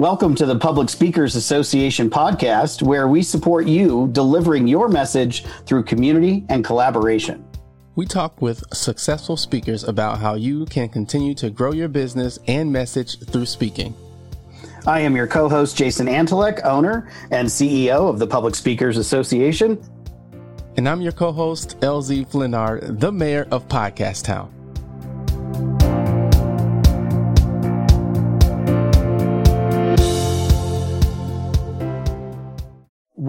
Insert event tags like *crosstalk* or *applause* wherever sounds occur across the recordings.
Welcome to the Public Speakers Association podcast, where we support you delivering your message through community and collaboration. We talk with successful speakers about how you can continue to grow your business and message through speaking. I am your co host, Jason Antelek, owner and CEO of the Public Speakers Association. And I'm your co host, LZ Flinard, the mayor of Podcast Town.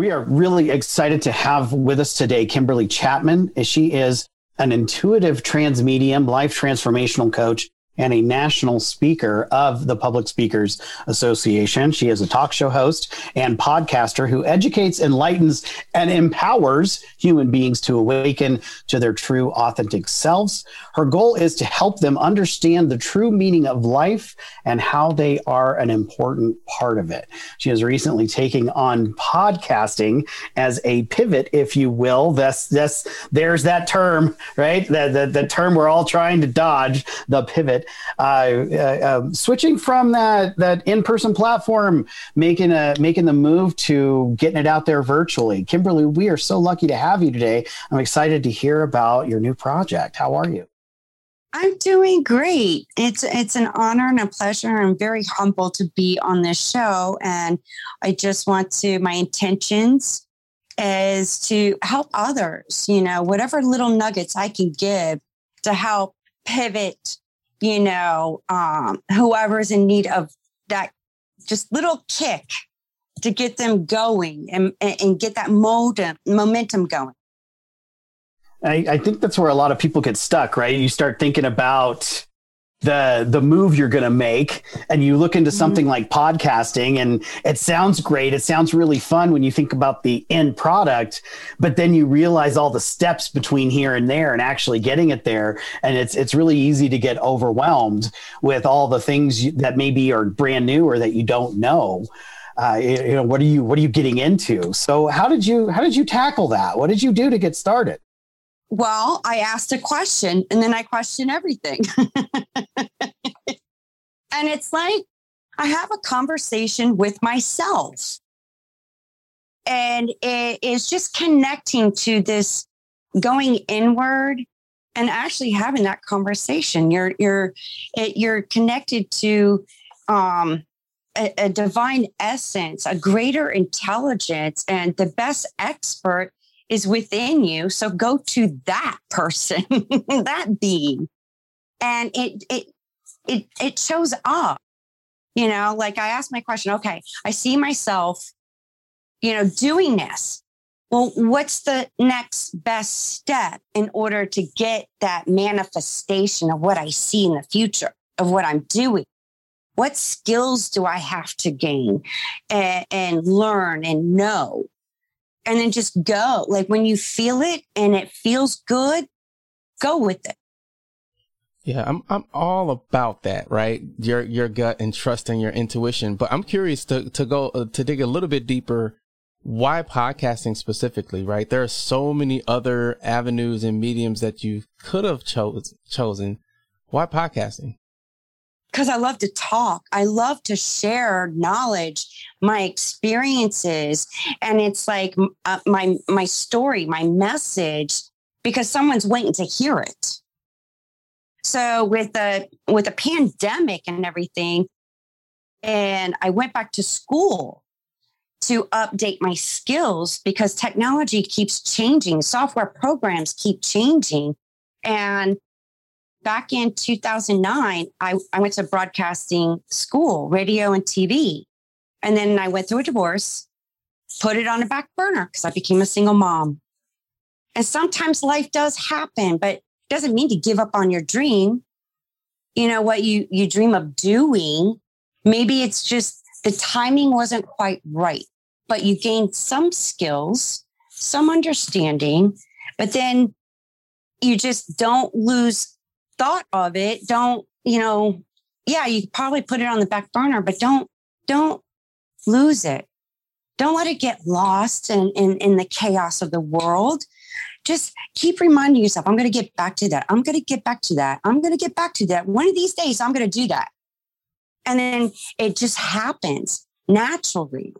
We are really excited to have with us today Kimberly Chapman. She is an intuitive transmedium life transformational coach and a national speaker of the Public Speakers Association. She is a talk show host and podcaster who educates, enlightens, and empowers human beings to awaken to their true, authentic selves. Her goal is to help them understand the true meaning of life and how they are an important part of it. She is recently taking on podcasting as a pivot, if you will. This, this, there's that term, right? The, the, the term we're all trying to dodge, the pivot uh, uh, um, switching from that that in person platform, making a making the move to getting it out there virtually. Kimberly, we are so lucky to have you today. I'm excited to hear about your new project. How are you? I'm doing great. It's it's an honor and a pleasure. I'm very humbled to be on this show, and I just want to. My intentions is to help others. You know, whatever little nuggets I can give to help pivot you know, um, whoever's in need of that just little kick to get them going and, and get that modem, momentum going. I, I think that's where a lot of people get stuck, right? You start thinking about the the move you're going to make and you look into mm-hmm. something mm-hmm. like podcasting and it sounds great it sounds really fun when you think about the end product but then you realize all the steps between here and there and actually getting it there and it's it's really easy to get overwhelmed with all the things you, that maybe are brand new or that you don't know uh, you know what are you what are you getting into so how did you how did you tackle that what did you do to get started well, I asked a question and then I question everything. *laughs* and it's like I have a conversation with myself. And it is just connecting to this going inward and actually having that conversation. You're you're you're connected to um, a, a divine essence, a greater intelligence, and the best expert is within you. So go to that person, *laughs* that being. And it it it it shows up. You know, like I asked my question, okay, I see myself, you know, doing this. Well, what's the next best step in order to get that manifestation of what I see in the future of what I'm doing? What skills do I have to gain and, and learn and know? And then just go. Like when you feel it and it feels good, go with it. Yeah, I'm I'm all about that, right? Your your gut and trusting your intuition. But I'm curious to to go uh, to dig a little bit deeper. Why podcasting specifically, right? There are so many other avenues and mediums that you could have chose chosen. Why podcasting? Because I love to talk. I love to share knowledge, my experiences, and it's like uh, my my story, my message, because someone's waiting to hear it. So with the with the pandemic and everything, and I went back to school to update my skills because technology keeps changing, software programs keep changing, and back in 2009, I, I went to broadcasting school, radio and TV. And then I went through a divorce, put it on a back burner because I became a single mom. And sometimes life does happen, but it doesn't mean to give up on your dream. You know what you you dream of doing. Maybe it's just the timing wasn't quite right, but you gained some skills, some understanding, but then you just don't lose thought of it, don't, you know, yeah, you probably put it on the back burner, but don't, don't lose it. Don't let it get lost in, in, in the chaos of the world. Just keep reminding yourself, I'm going to get back to that. I'm going to get back to that. I'm going to get back to that. One of these days, I'm going to do that. And then it just happens naturally.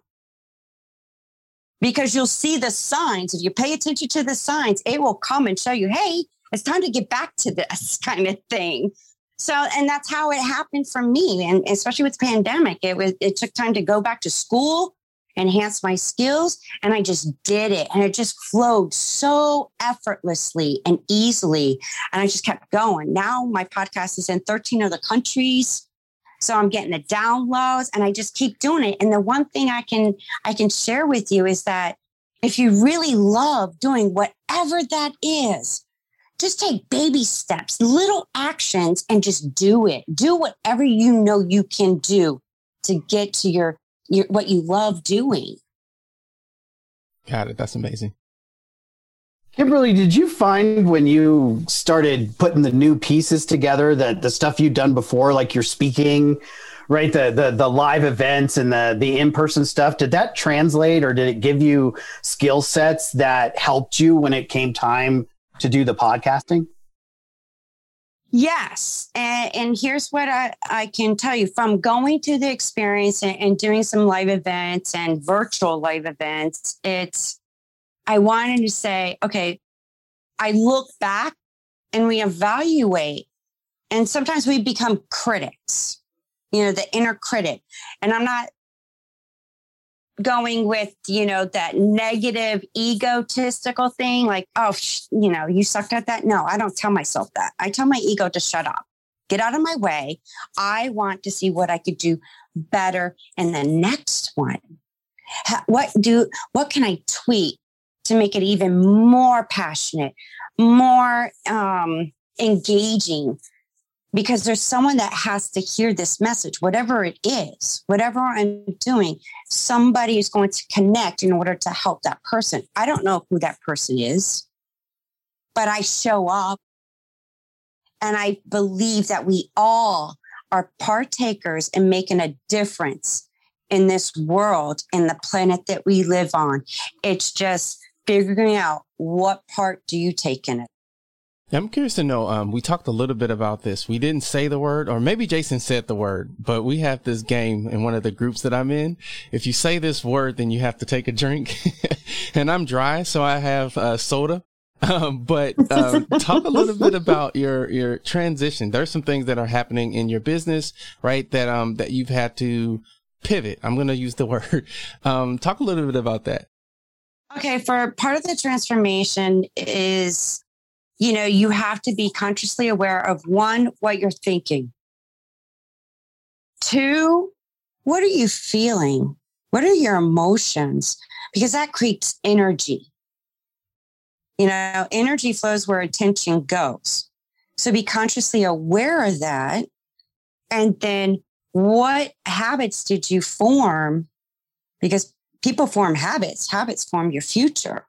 Because you'll see the signs. If you pay attention to the signs, it will come and show you, hey, it's time to get back to this *laughs* kind of thing. So, and that's how it happened for me. And especially with the pandemic, it was, it took time to go back to school, enhance my skills. And I just did it. And it just flowed so effortlessly and easily. And I just kept going. Now my podcast is in 13 other countries. So I'm getting the downloads and I just keep doing it. And the one thing I can I can share with you is that if you really love doing whatever that is, just take baby steps, little actions, and just do it. Do whatever you know you can do to get to your, your what you love doing. Got it. That's amazing. Kimberly, did you find when you started putting the new pieces together that the stuff you'd done before, like your speaking, right, the the the live events and the the in person stuff, did that translate or did it give you skill sets that helped you when it came time to do the podcasting? Yes. And, and here's what I, I can tell you from going to the experience and, and doing some live events and virtual live events, it's, I wanted to say, okay, I look back and we evaluate. And sometimes we become critics, you know, the inner critic. And I'm not going with, you know, that negative egotistical thing, like, oh, sh- you know, you sucked at that. No, I don't tell myself that. I tell my ego to shut up, get out of my way. I want to see what I could do better in the next one. What do, what can I tweak to make it even more passionate, more um, engaging, because there's someone that has to hear this message, whatever it is, whatever I'm doing, somebody is going to connect in order to help that person. I don't know who that person is, but I show up and I believe that we all are partakers in making a difference in this world, in the planet that we live on. It's just figuring out what part do you take in it? I'm curious to know. Um, we talked a little bit about this. We didn't say the word, or maybe Jason said the word, but we have this game in one of the groups that I'm in. If you say this word, then you have to take a drink. *laughs* and I'm dry, so I have uh, soda. *laughs* Um, but um, talk a little bit about your your transition. There's some things that are happening in your business, right? That um that you've had to pivot. I'm going to use the *laughs* word. Um, talk a little bit about that. Okay, for part of the transformation is you know, you have to be consciously aware of one, what you're thinking. Two, what are you feeling? What are your emotions? Because that creates energy. You know, energy flows where attention goes. So be consciously aware of that. And then what habits did you form? Because people form habits, habits form your future.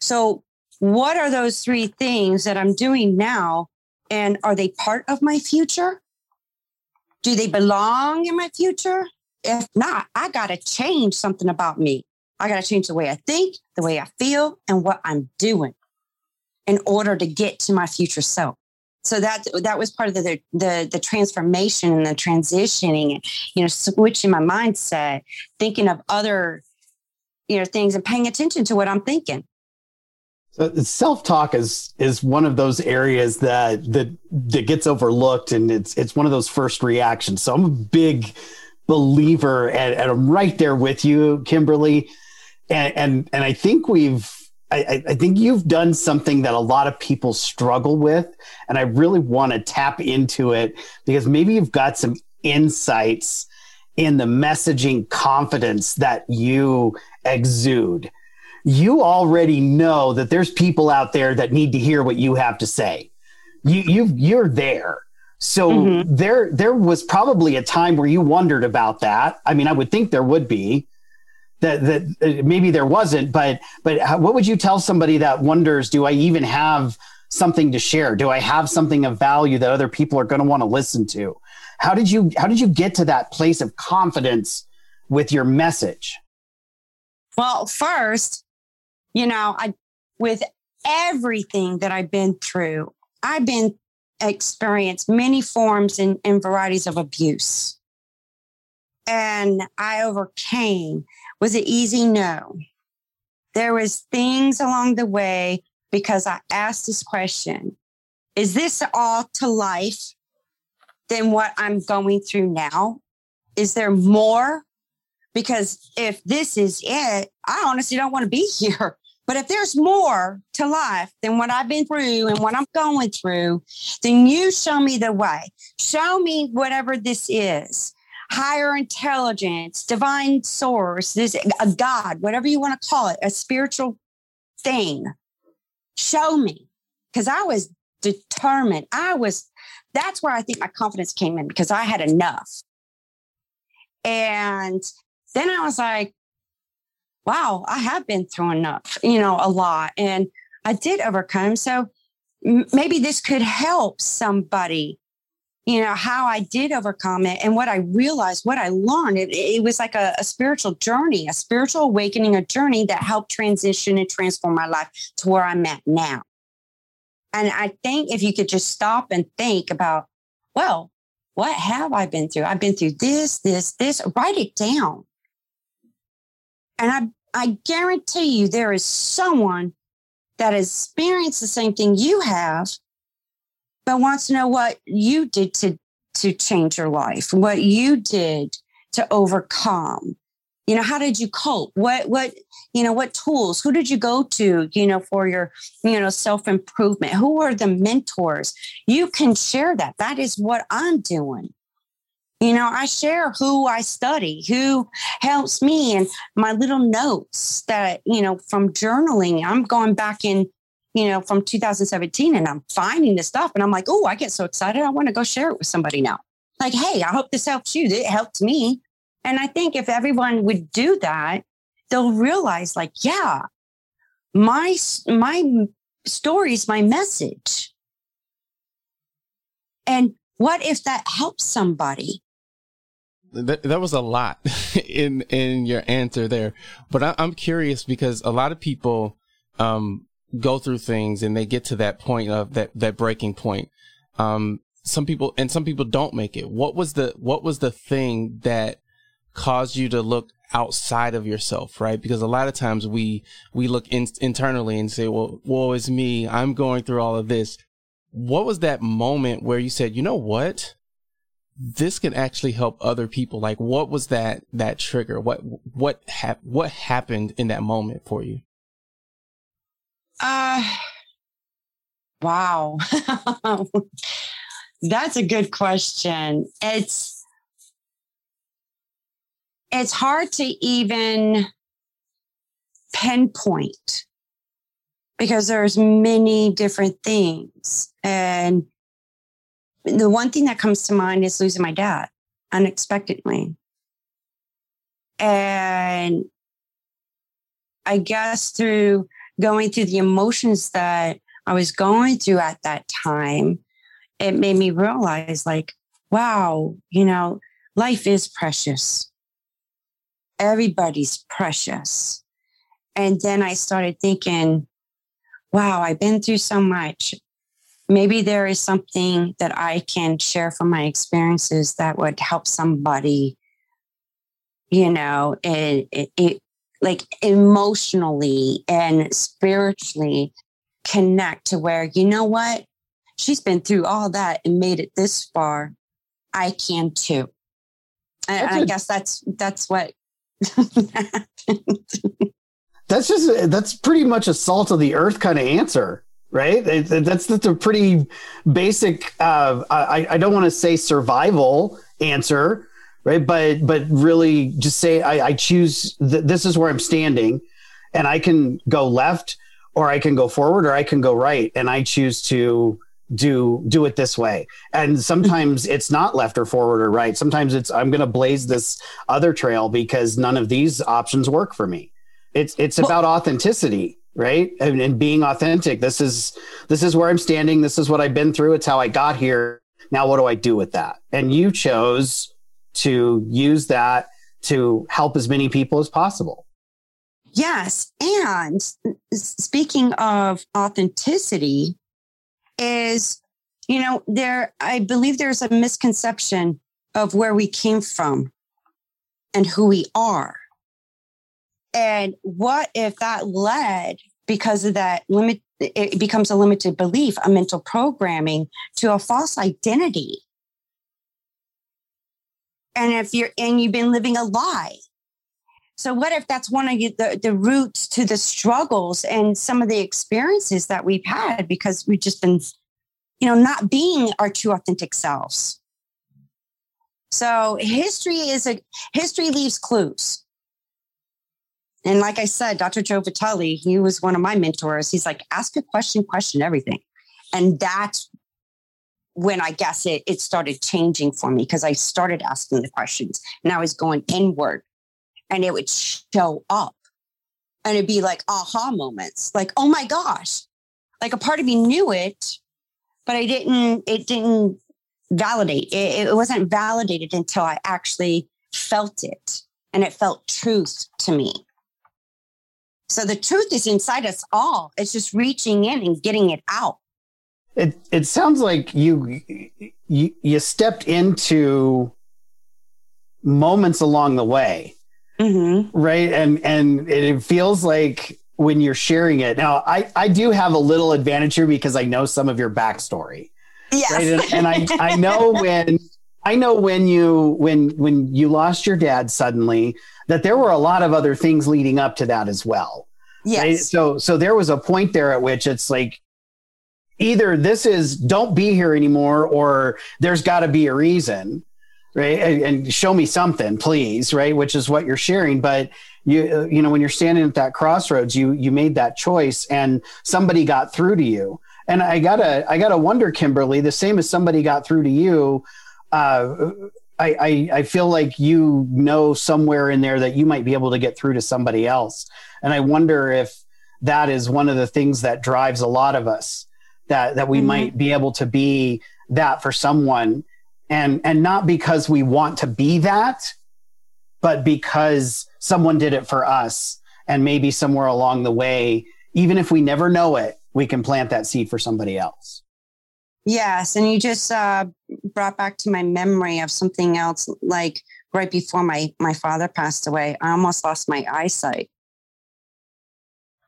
So what are those three things that I'm doing now? And are they part of my future? Do they belong in my future? If not, I got to change something about me. I got to change the way I think, the way I feel, and what I'm doing in order to get to my future self. So that that was part of the the the transformation and the transitioning, and you know, switching my mindset, thinking of other, you know, things and paying attention to what I'm thinking. So self-talk is is one of those areas that that that gets overlooked, and it's it's one of those first reactions. So I'm a big believer, and, and I'm right there with you, Kimberly. And and and I think we've I, I, think you've done something that a lot of people struggle with, and I really want to tap into it because maybe you've got some insights in the messaging confidence that you exude you already know that there's people out there that need to hear what you have to say. You you you're there. So mm-hmm. there there was probably a time where you wondered about that. I mean, I would think there would be that that uh, maybe there wasn't, but but what would you tell somebody that wonders, do I even have something to share? Do I have something of value that other people are going to want to listen to? How did you how did you get to that place of confidence with your message? Well, first, you know, I with everything that I've been through, I've been experienced many forms and, and varieties of abuse. And I overcame. Was it easy? No. There was things along the way because I asked this question. Is this all to life than what I'm going through now? Is there more? Because if this is it, I honestly don't want to be *laughs* here. But if there's more to life than what I've been through and what I'm going through, then you show me the way. Show me whatever this is higher intelligence, divine source, this a God, whatever you want to call it, a spiritual thing. Show me. Because I was determined. I was, that's where I think my confidence came in because I had enough. And then I was like, wow, I have been through enough, you know, a lot. And I did overcome. So maybe this could help somebody, you know, how I did overcome it and what I realized, what I learned. It, it was like a, a spiritual journey, a spiritual awakening, a journey that helped transition and transform my life to where I'm at now. And I think if you could just stop and think about, well, what have I been through? I've been through this, this, this, write it down and I, I guarantee you there is someone that has experienced the same thing you have, but wants to know what you did to, to change your life, what you did to overcome. You know, how did you cope? What, what, you know, what tools? Who did you go to, you know, for your, you know, self improvement? Who are the mentors? You can share that. That is what I'm doing. You know, I share who I study, who helps me, and my little notes that, you know, from journaling. I'm going back in, you know, from 2017 and I'm finding this stuff. And I'm like, oh, I get so excited. I want to go share it with somebody now. Like, hey, I hope this helps you. It helped me. And I think if everyone would do that, they'll realize, like, yeah, my my story is my message. And what if that helps somebody? That, that was a lot *laughs* in in your answer there, but I, am curious because a lot of people um, go through things and they get to that point of that that breaking point. Um, some people and some people don't make it. What was the what was the thing that caused you to look outside of yourself, right? Because a lot of times we we look in, internally and say, "Well, woe is me. I'm going through all of this." What was that moment where you said, "You know what? This can actually help other people. Like what was that that trigger? What what hap- what happened in that moment for you? Uh wow. *laughs* That's a good question. It's it's hard to even pinpoint because there's many different things. And the one thing that comes to mind is losing my dad unexpectedly. And I guess through going through the emotions that I was going through at that time, it made me realize like, wow, you know, life is precious. Everybody's precious. And then I started thinking, wow, I've been through so much maybe there is something that I can share from my experiences that would help somebody, you know, it, it, it like emotionally and spiritually connect to where, you know what? She's been through all that and made it this far. I can too. And I guess that's that's what *laughs* that's just that's pretty much a salt of the earth kind of answer right? That's that's a pretty basic. Uh, I I don't want to say survival answer, right? But but really just say I, I choose. Th- this is where I'm standing, and I can go left, or I can go forward, or I can go right, and I choose to do do it this way and sometimes it's not left or forward or right sometimes it's i'm going to blaze this other trail because none of these options work for me it's it's about authenticity right? And, and being authentic. This is this is where i'm standing. This is what i've been through. It's how i got here. Now what do i do with that? And you chose to use that to help as many people as possible. Yes. And speaking of authenticity is you know, there, I believe there's a misconception of where we came from and who we are. And what if that led because of that limit, it becomes a limited belief, a mental programming to a false identity. And if you're, and you've been living a lie. So what if that's one of the, the roots to the struggles and some of the experiences that we've had because we've just been, you know, not being our true authentic selves. So history is a history leaves clues. And like I said, Dr. Joe Vitale, he was one of my mentors. He's like, ask a question, question everything. And that's when I guess it, it started changing for me because I started asking the questions and I was going inward and it would show up and it'd be like aha moments like, oh my gosh, like a part of me knew it, but I didn't, it didn't validate. It, it wasn't validated until I actually felt it and it felt truth to me. So the truth is inside us all. It's just reaching in and getting it out. It it sounds like you you you stepped into moments along the way, mm-hmm. right? And and it feels like when you're sharing it. Now, I I do have a little advantage here because I know some of your backstory. Yes. Right? And, and I I know *laughs* when I know when you when when you lost your dad suddenly that there were a lot of other things leading up to that as well. Yes. Right? So so there was a point there at which it's like either this is don't be here anymore or there's got to be a reason right and, and, show me something please right which is what you're sharing but you you know when you're standing at that crossroads you you made that choice and somebody got through to you and i gotta i gotta wonder kimberly the same as somebody got through to you uh, I, I, I feel like you know somewhere in there that you might be able to get through to somebody else. And i wonder if that is one of the things that drives a lot of us that that we mm-hmm. might be able to be that for someone. And and not because we want to be that but because someone did it for us and maybe somewhere along the way even if we never know it we can plant that seed for somebody else yes and you just uh, brought back to my memory of something else like right before my my father passed away i almost lost my eyesight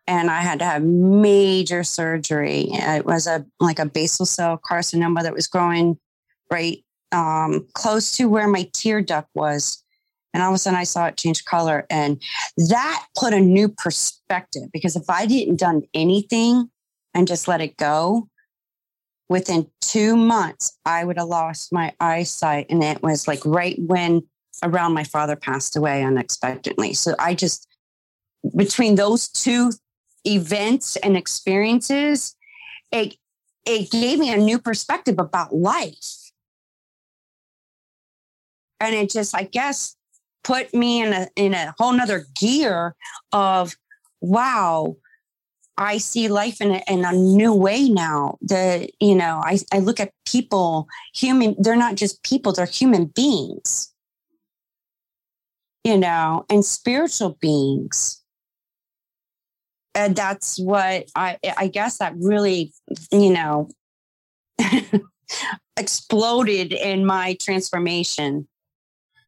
and I had to have major surgery. It was a like a basal cell carcinoma that was growing right um, close to where my tear duct was. And all of a sudden I saw it change color. And that put a new perspective because if I didn't done anything and just let it go, within two months, I would have lost my eyesight. And it was like right when around my father passed away unexpectedly. So I just between those two events and experiences, it it gave me a new perspective about life. And it just, I guess, put me in a in a whole nother gear of wow, I see life in a, in a new way now. The, you know, I, I look at people, human, they're not just people, they're human beings, you know, and spiritual beings and that's what I I guess that really you know *laughs* exploded in my transformation.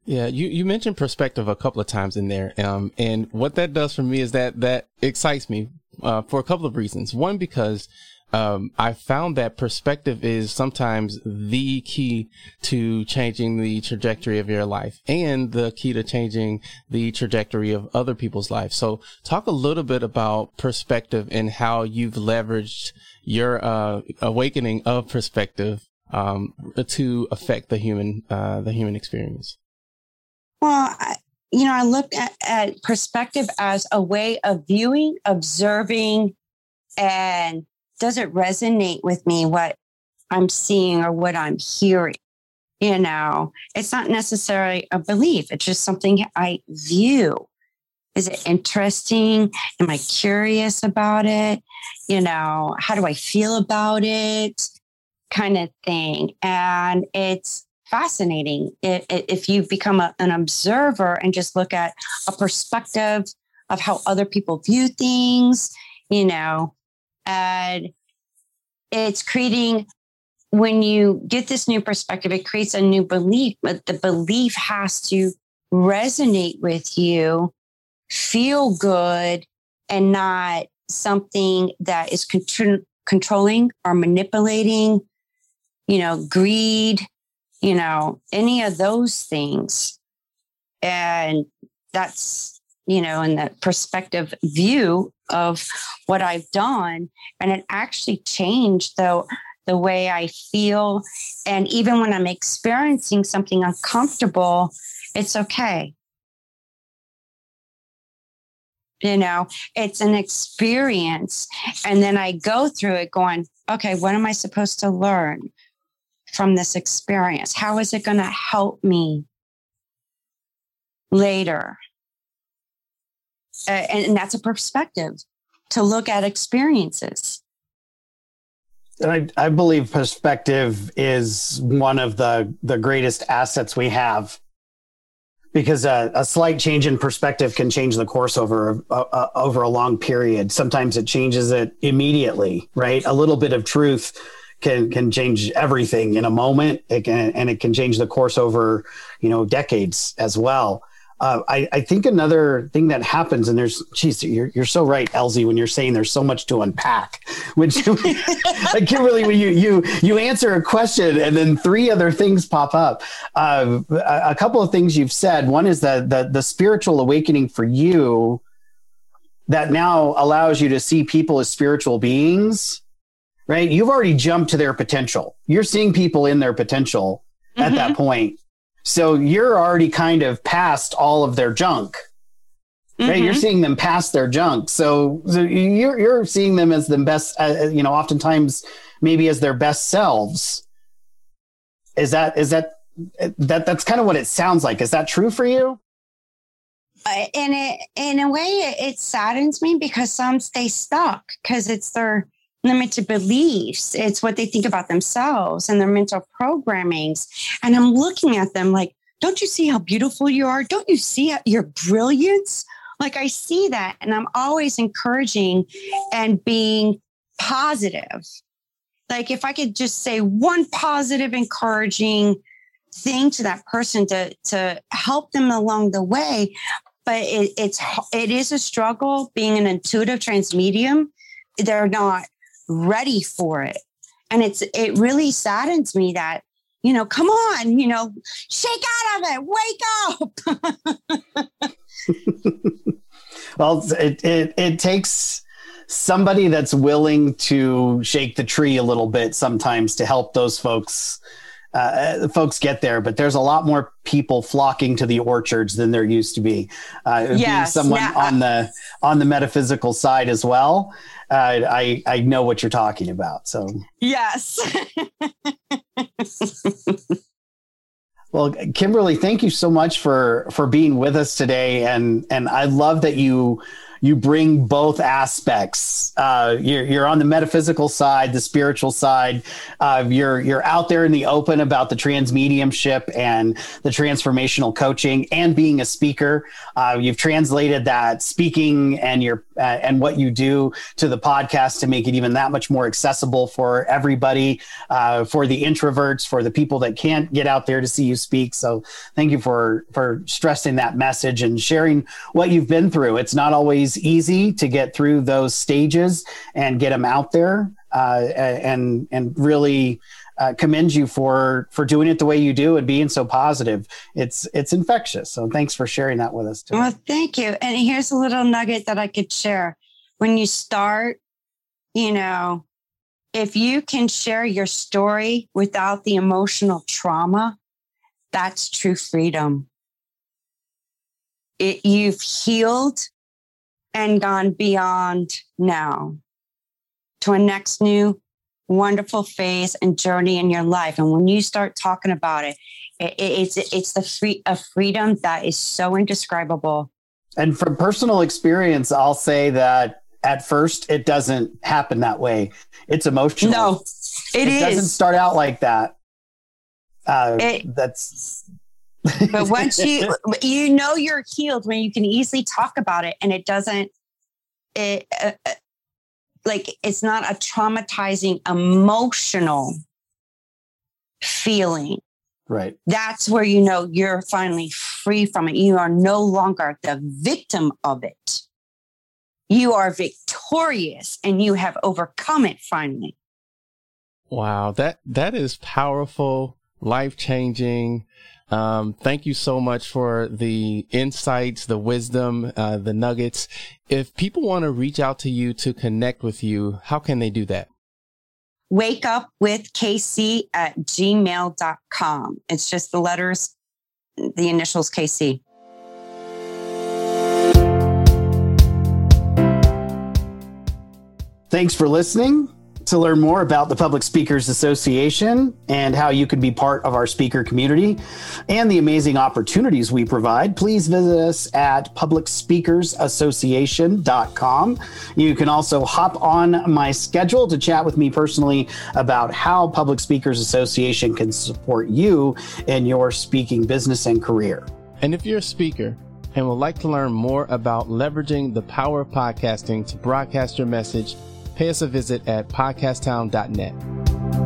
Yeah, you, you mentioned perspective a couple of times in there, um, and what that does for me is that that excites me uh, for a couple of reasons. One, because um, I found that perspective is sometimes the key to changing the trajectory of your life and the key to changing the trajectory of other people's lives. So talk a little bit about perspective and how you've leveraged your, uh, awakening of perspective, um, to affect the human, uh, the human experience. Well, I, you know, I look at, at perspective as a way of viewing, observing, and does it resonate with me what I'm seeing or what I'm hearing? You know, it's not necessarily a belief, it's just something I view. Is it interesting? Am I curious about it? You know, how do I feel about it? Kind of thing. And it's fascinating if you become a, an observer and just look at a perspective of how other people view things, you know, and it's creating when you get this new perspective, it creates a new belief, but the belief has to resonate with you, feel good, and not something that is contr- controlling or manipulating, you know, greed, you know, any of those things. And that's, you know, in the perspective view of what I've done. And it actually changed though the way I feel. And even when I'm experiencing something uncomfortable, it's okay. You know, it's an experience. And then I go through it going, okay, what am I supposed to learn from this experience? How is it going to help me later? Uh, and, and that's a perspective to look at experiences. I, I believe perspective is one of the, the greatest assets we have because a, a slight change in perspective can change the course over uh, uh, over a long period. Sometimes it changes it immediately, right? A little bit of truth can can change everything in a moment. It can, and it can change the course over you know decades as well. Uh, I, I, think another thing that happens, and there's, geez, you're, you're so right, Elsie, when you're saying there's so much to unpack. *laughs* Which, like Kimberly, when you you you answer a question and then three other things pop up. Uh, a, a, couple of things you've said. One is that the the spiritual awakening for you that now allows you to see people as spiritual beings. Right, you've already jumped to their potential. You're seeing people in their potential mm-hmm. at that mm-hmm. point so you're already kind of past all of their junk. Mm-hmm. Right, you're mm-hmm. seeing them past their junk, so, so you're you're seeing them as the best. Uh, you know, oftentimes maybe as their best selves. Is that is that that that's kind of what it sounds like? Is that true for you? Uh, in it in a way, it, it saddens me because some stay stuck because it's their limited beliefs. It's what they think about themselves and their mental programmings. And I'm looking at them like, don't you see how beautiful you are? Don't you see your brilliance? Like I see that. And I'm always encouraging and being positive. Like if I could just say one positive, encouraging thing to that person to, to help them along the way. But it, it's it is a struggle being an intuitive transmedium. They're not ready for it. And it's it really saddens me that, you know, come on, you know, shake out of it, wake up. *laughs* well, it, it it takes somebody that's willing to shake the tree a little bit sometimes to help those folks uh, folks get there, but there's a lot more people flocking to the orchards than there used to be. Uh, yes, being someone now, on the on the metaphysical side as well, uh, I I know what you're talking about. So yes. *laughs* well, Kimberly, thank you so much for for being with us today, and and I love that you you bring both aspects. Uh, you're, you're on the metaphysical side, the spiritual side. Uh, you're you're out there in the open about the transmediumship and the transformational coaching, and being a speaker. Uh, you've translated that speaking and your uh, and what you do to the podcast to make it even that much more accessible for everybody, uh, for the introverts, for the people that can't get out there to see you speak. So thank you for for stressing that message and sharing what you've been through. It's not always easy to get through those stages and get them out there uh, and and really uh, commend you for for doing it the way you do and being so positive. It's it's infectious. So thanks for sharing that with us. Well, thank you. And here's a little nugget that I could share. When you start, you know, if you can share your story without the emotional trauma, that's true freedom. It, you've healed and gone beyond now to a next new wonderful phase and journey in your life. And when you start talking about it, it it's it's the free a freedom that is so indescribable. And from personal experience, I'll say that at first it doesn't happen that way. It's emotional. No, it, it is. doesn't start out like that. Uh, it, that's but *laughs* once you you know you're healed when you can easily talk about it and it doesn't it uh, uh, like it's not a traumatizing emotional feeling. Right. That's where you know you're finally free from it. You are no longer the victim of it. You are victorious and you have overcome it finally. Wow, that that is powerful, life changing. Um, thank you so much for the insights, the wisdom, uh, the nuggets. If people want to reach out to you to connect with you, how can they do that? Wake up with KC at gmail.com. It's just the letters, the initials KC. Thanks for listening. To learn more about the Public Speakers Association and how you can be part of our speaker community and the amazing opportunities we provide, please visit us at publicspeakersassociation.com. You can also hop on my schedule to chat with me personally about how Public Speakers Association can support you in your speaking business and career. And if you're a speaker, and would like to learn more about leveraging the power of podcasting to broadcast your message pay us a visit at podcasttown.net.